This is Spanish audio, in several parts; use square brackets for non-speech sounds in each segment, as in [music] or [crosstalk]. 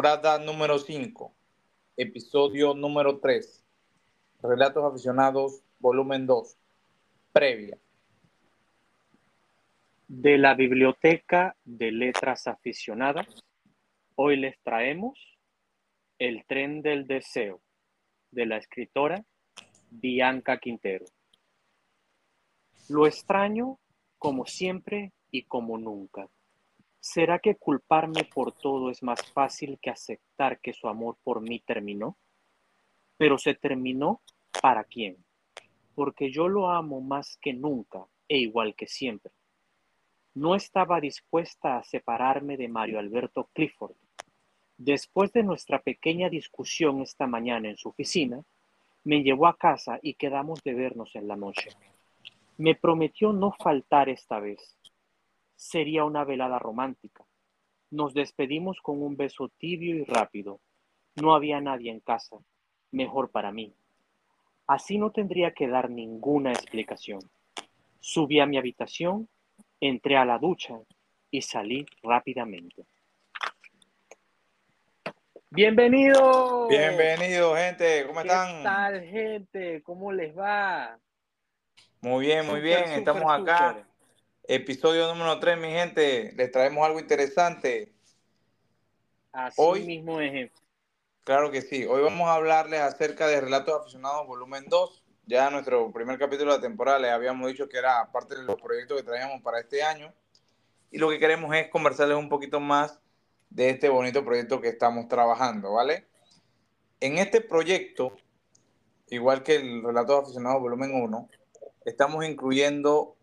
temporada número 5, episodio número 3, Relatos Aficionados, volumen 2, previa. De la Biblioteca de Letras Aficionadas, hoy les traemos El tren del deseo, de la escritora Bianca Quintero. Lo extraño como siempre y como nunca. ¿Será que culparme por todo es más fácil que aceptar que su amor por mí terminó? Pero se terminó para quién? Porque yo lo amo más que nunca e igual que siempre. No estaba dispuesta a separarme de Mario Alberto Clifford. Después de nuestra pequeña discusión esta mañana en su oficina, me llevó a casa y quedamos de vernos en la noche. Me prometió no faltar esta vez sería una velada romántica. Nos despedimos con un beso tibio y rápido. No había nadie en casa. Mejor para mí. Así no tendría que dar ninguna explicación. Subí a mi habitación, entré a la ducha y salí rápidamente. Bienvenido. Bienvenido, gente. ¿Cómo están? ¿Qué tal, gente? ¿Cómo les va? Muy bien, muy bien. Estamos acá. Episodio número 3, mi gente. Les traemos algo interesante. Así Hoy, mismo es. Claro que sí. Hoy vamos a hablarles acerca de Relatos Aficionados Volumen 2. Ya nuestro primer capítulo de la temporada les habíamos dicho que era parte de los proyectos que traíamos para este año. Y lo que queremos es conversarles un poquito más de este bonito proyecto que estamos trabajando, ¿vale? En este proyecto, igual que el Relatos Aficionados Volumen 1, estamos incluyendo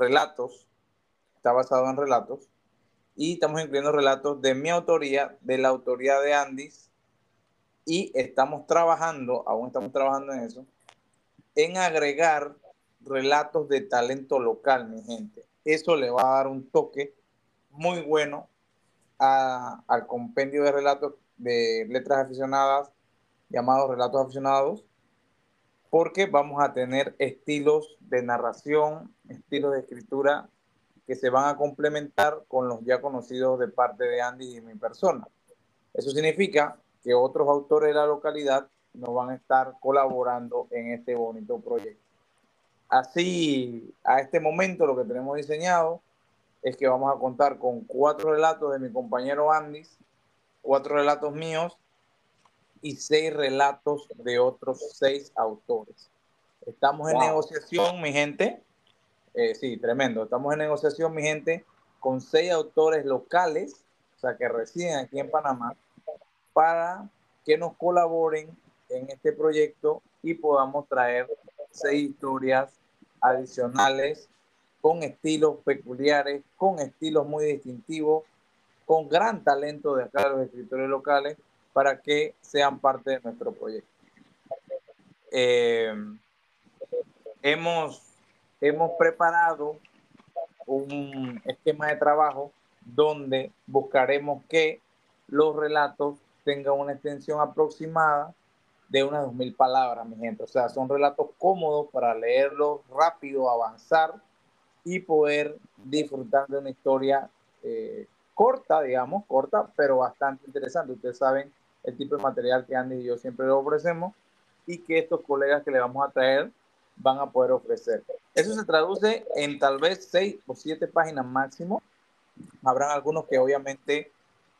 relatos, está basado en relatos, y estamos incluyendo relatos de mi autoría, de la autoría de Andis, y estamos trabajando, aún estamos trabajando en eso, en agregar relatos de talento local, mi gente. Eso le va a dar un toque muy bueno al compendio de relatos de letras aficionadas, llamados relatos aficionados, porque vamos a tener estilos de narración, estilos de escritura que se van a complementar con los ya conocidos de parte de Andy y mi persona. Eso significa que otros autores de la localidad nos van a estar colaborando en este bonito proyecto. Así, a este momento lo que tenemos diseñado es que vamos a contar con cuatro relatos de mi compañero Andy, cuatro relatos míos y seis relatos de otros seis autores. Estamos en negociación, mi gente. Eh, sí, tremendo. Estamos en negociación, mi gente, con seis autores locales, o sea, que residen aquí en Panamá, para que nos colaboren en este proyecto y podamos traer seis historias adicionales con estilos peculiares, con estilos muy distintivos, con gran talento de acá los escritores locales para que sean parte de nuestro proyecto. Eh, hemos, hemos preparado un esquema de trabajo donde buscaremos que los relatos tengan una extensión aproximada de unas 2.000 palabras, mi gente. O sea, son relatos cómodos para leerlos rápido, avanzar y poder disfrutar de una historia eh, corta, digamos, corta, pero bastante interesante. Ustedes saben el tipo de material que Andy y yo siempre le ofrecemos y que estos colegas que le vamos a traer van a poder ofrecer. Eso se traduce en tal vez seis o siete páginas máximo. Habrán algunos que obviamente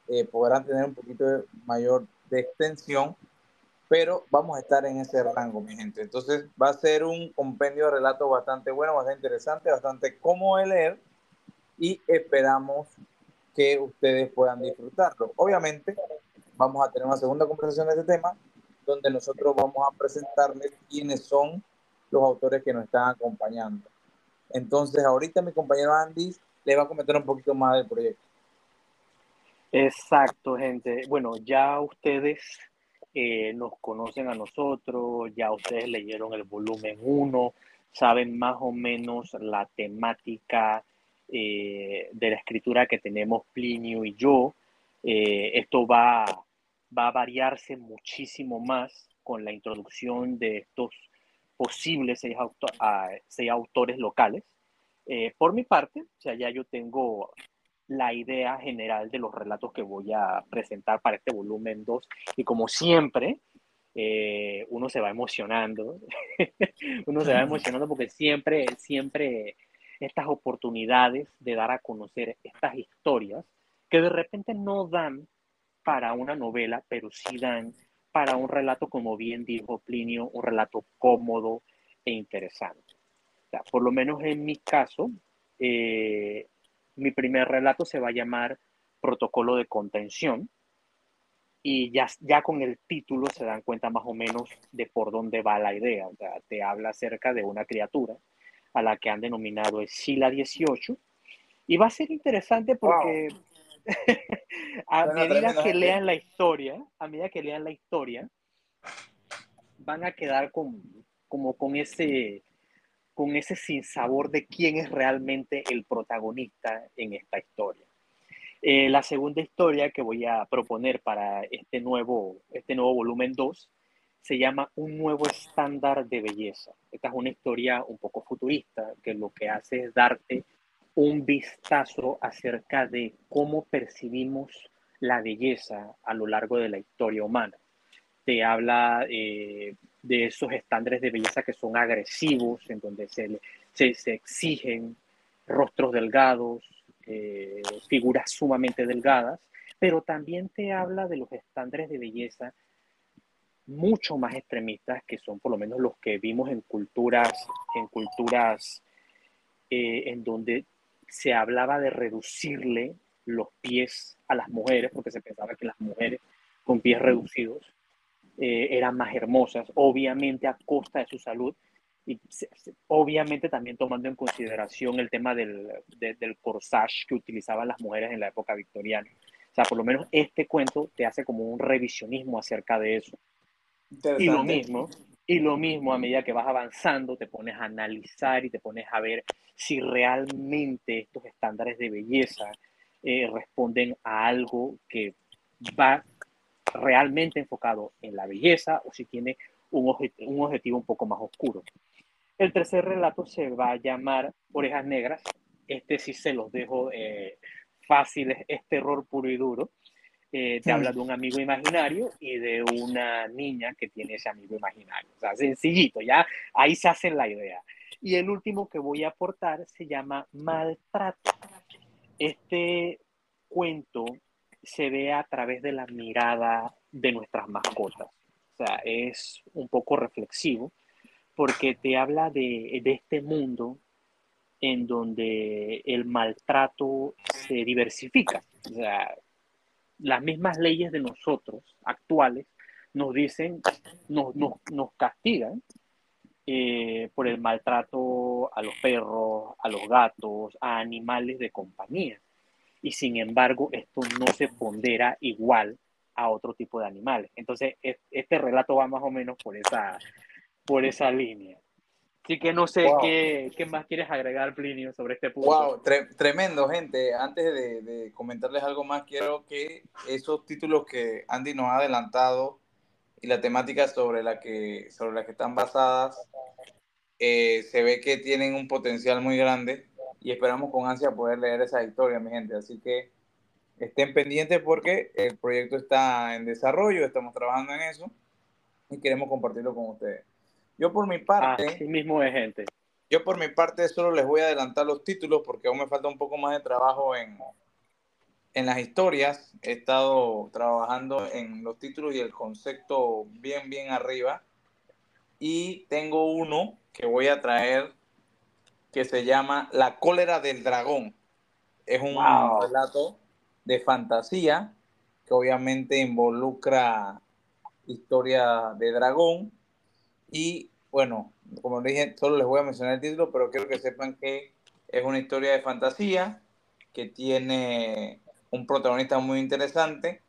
eh, podrán tener un poquito de mayor de extensión, pero vamos a estar en ese rango, mi gente. Entonces va a ser un compendio de relatos bastante bueno, bastante interesante, bastante cómodo de leer y esperamos que ustedes puedan disfrutarlo. Obviamente, vamos a tener una segunda conversación de este tema, donde nosotros vamos a presentarles quiénes son los autores que nos están acompañando. Entonces, ahorita mi compañero Andy le va a comentar un poquito más del proyecto. Exacto, gente. Bueno, ya ustedes eh, nos conocen a nosotros, ya ustedes leyeron el volumen 1, saben más o menos la temática eh, de la escritura que tenemos Plinio y yo. Eh, esto va va a variarse muchísimo más con la introducción de estos posibles seis, autores locales. Eh, por mi parte, o sea, ya yo tengo la idea general de los relatos que voy a presentar para este volumen 2. Y como siempre, eh, uno se va emocionando, [laughs] uno se va emocionando porque siempre, siempre estas oportunidades de dar a conocer estas historias que de repente no dan para una novela, pero sí dan para un relato, como bien dijo Plinio, un relato cómodo e interesante. por lo menos en mi caso, eh, mi primer relato se va a llamar Protocolo de Contención y ya, ya con el título se dan cuenta más o menos de por dónde va la idea. O sea, te habla acerca de una criatura a la que han denominado Sila 18 y va a ser interesante porque [laughs] a medida que lean la historia, a medida que lean la historia, van a quedar con, como con ese, con ese sinsabor de quién es realmente el protagonista en esta historia. Eh, la segunda historia que voy a proponer para este nuevo, este nuevo volumen 2 se llama Un nuevo estándar de belleza. Esta es una historia un poco futurista que lo que hace es darte un vistazo acerca de cómo percibimos la belleza a lo largo de la historia humana. Te habla eh, de esos estándares de belleza que son agresivos, en donde se, se, exigen rostros delgados, eh, figuras sumamente delgadas, pero también te habla de los estándares de belleza mucho más extremistas, que son por lo menos los que vimos en culturas, en culturas eh, en donde se hablaba de reducirle los pies a las mujeres, porque se pensaba que las mujeres con pies reducidos eh, eran más hermosas, obviamente a costa de su salud, y obviamente también tomando en consideración el tema del, del corsage que utilizaban las mujeres en la época victoriana. O sea, por lo menos este cuento te hace como un revisionismo acerca de eso. Y lo mismo, y lo mismo, a medida que vas avanzando, te pones a analizar y te pones a ver si realmente estos estándares de belleza eh, responden a algo que va realmente enfocado en la belleza o si tiene un, un objetivo un poco más oscuro. El tercer relato se va a llamar Orejas Negras. Este sí se los dejo eh, fáciles, es terror puro y duro. Eh, te habla de un amigo imaginario y de una niña que tiene ese amigo imaginario. O sea, sencillito, ya ahí se hace la idea. Y el último que voy a aportar se llama Maltrato. Este cuento se ve a través de la mirada de nuestras mascotas. O sea, es un poco reflexivo porque te habla de, de este mundo en donde el maltrato se diversifica. O sea, las mismas leyes de nosotros actuales nos dicen, nos, nos, nos castigan eh, por el maltrato a los perros, a los gatos, a animales de compañía. Y sin embargo, esto no se pondera igual a otro tipo de animales. Entonces, este relato va más o menos por esa, por esa línea. Así que no sé qué, qué, más quieres agregar, Plinio, sobre este punto. Wow, tremendo, gente. Antes de, de, comentarles algo más, quiero que esos títulos que Andy nos ha adelantado y la temática sobre la que, sobre la que están basadas, eh, se ve que tienen un potencial muy grande y esperamos con ansia poder leer esa historia, mi gente. Así que estén pendientes porque el proyecto está en desarrollo, estamos trabajando en eso y queremos compartirlo con ustedes. Yo por mi parte... Así mismo es, gente. Yo por mi parte solo les voy a adelantar los títulos porque aún me falta un poco más de trabajo en, en las historias. He estado trabajando en los títulos y el concepto bien, bien arriba. Y tengo uno que voy a traer que se llama La cólera del dragón. Es un relato de fantasía que obviamente involucra historia de dragón y bueno, como dije, solo les voy a mencionar el título, pero quiero que sepan que es una historia de fantasía que tiene un protagonista muy interesante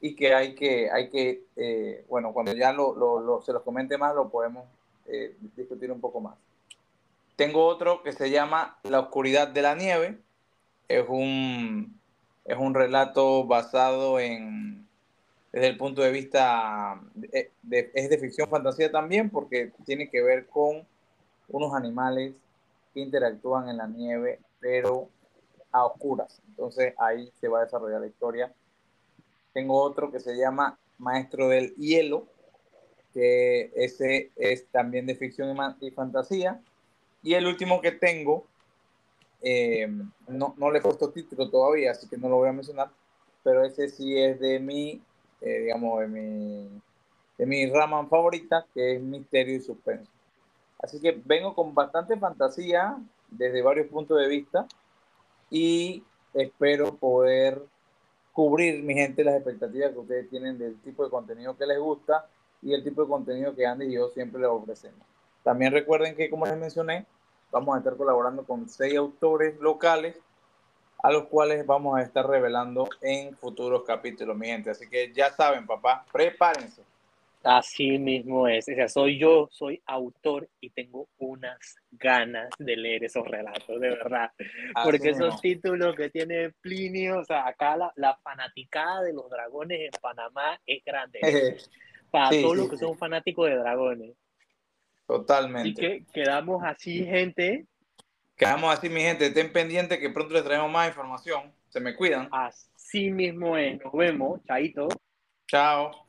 y que hay que, hay que eh, bueno, cuando ya lo, lo, se los comente más, lo podemos eh, discutir un poco más. Tengo otro que se llama La oscuridad de la nieve. Es un, es un relato basado en, desde el punto de vista, de, es de ficción fantasía también, porque tiene que ver con unos animales que interactúan en la nieve, pero a oscuras. Entonces ahí se va a desarrollar la historia. Tengo otro que se llama Maestro del Hielo, que ese es también de ficción y fantasía. Y el último que tengo, eh, no, no, le he puesto título todavía, así que no lo voy a mencionar, pero ese sí es de mi, eh, digamos, de mi, de mi rama favorita, que es misterio y suspenso. Así que vengo con bastante fantasía desde varios puntos de vista y espero poder cubrir, mi gente, las expectativas que ustedes tienen del tipo de contenido que les gusta y el tipo de contenido que Andy y yo siempre les ofrecemos. También recuerden que, como les mencioné, vamos a estar colaborando con seis autores locales a los cuales vamos a estar revelando en futuros capítulos, mi gente. Así que ya saben, papá, prepárense. Así mismo es. O sea, soy yo, soy autor y tengo unas ganas de leer esos relatos, de verdad. Porque esos títulos que tiene Plinio, o sea, acá la, la fanaticada de los dragones en Panamá es grande. [laughs] Para todos los que son fanáticos de dragones. Totalmente. Así que quedamos así, gente. Quedamos así, mi gente. Estén pendientes que pronto les traemos más información. Se me cuidan. Así mismo es. Nos vemos. Chaito. Chao.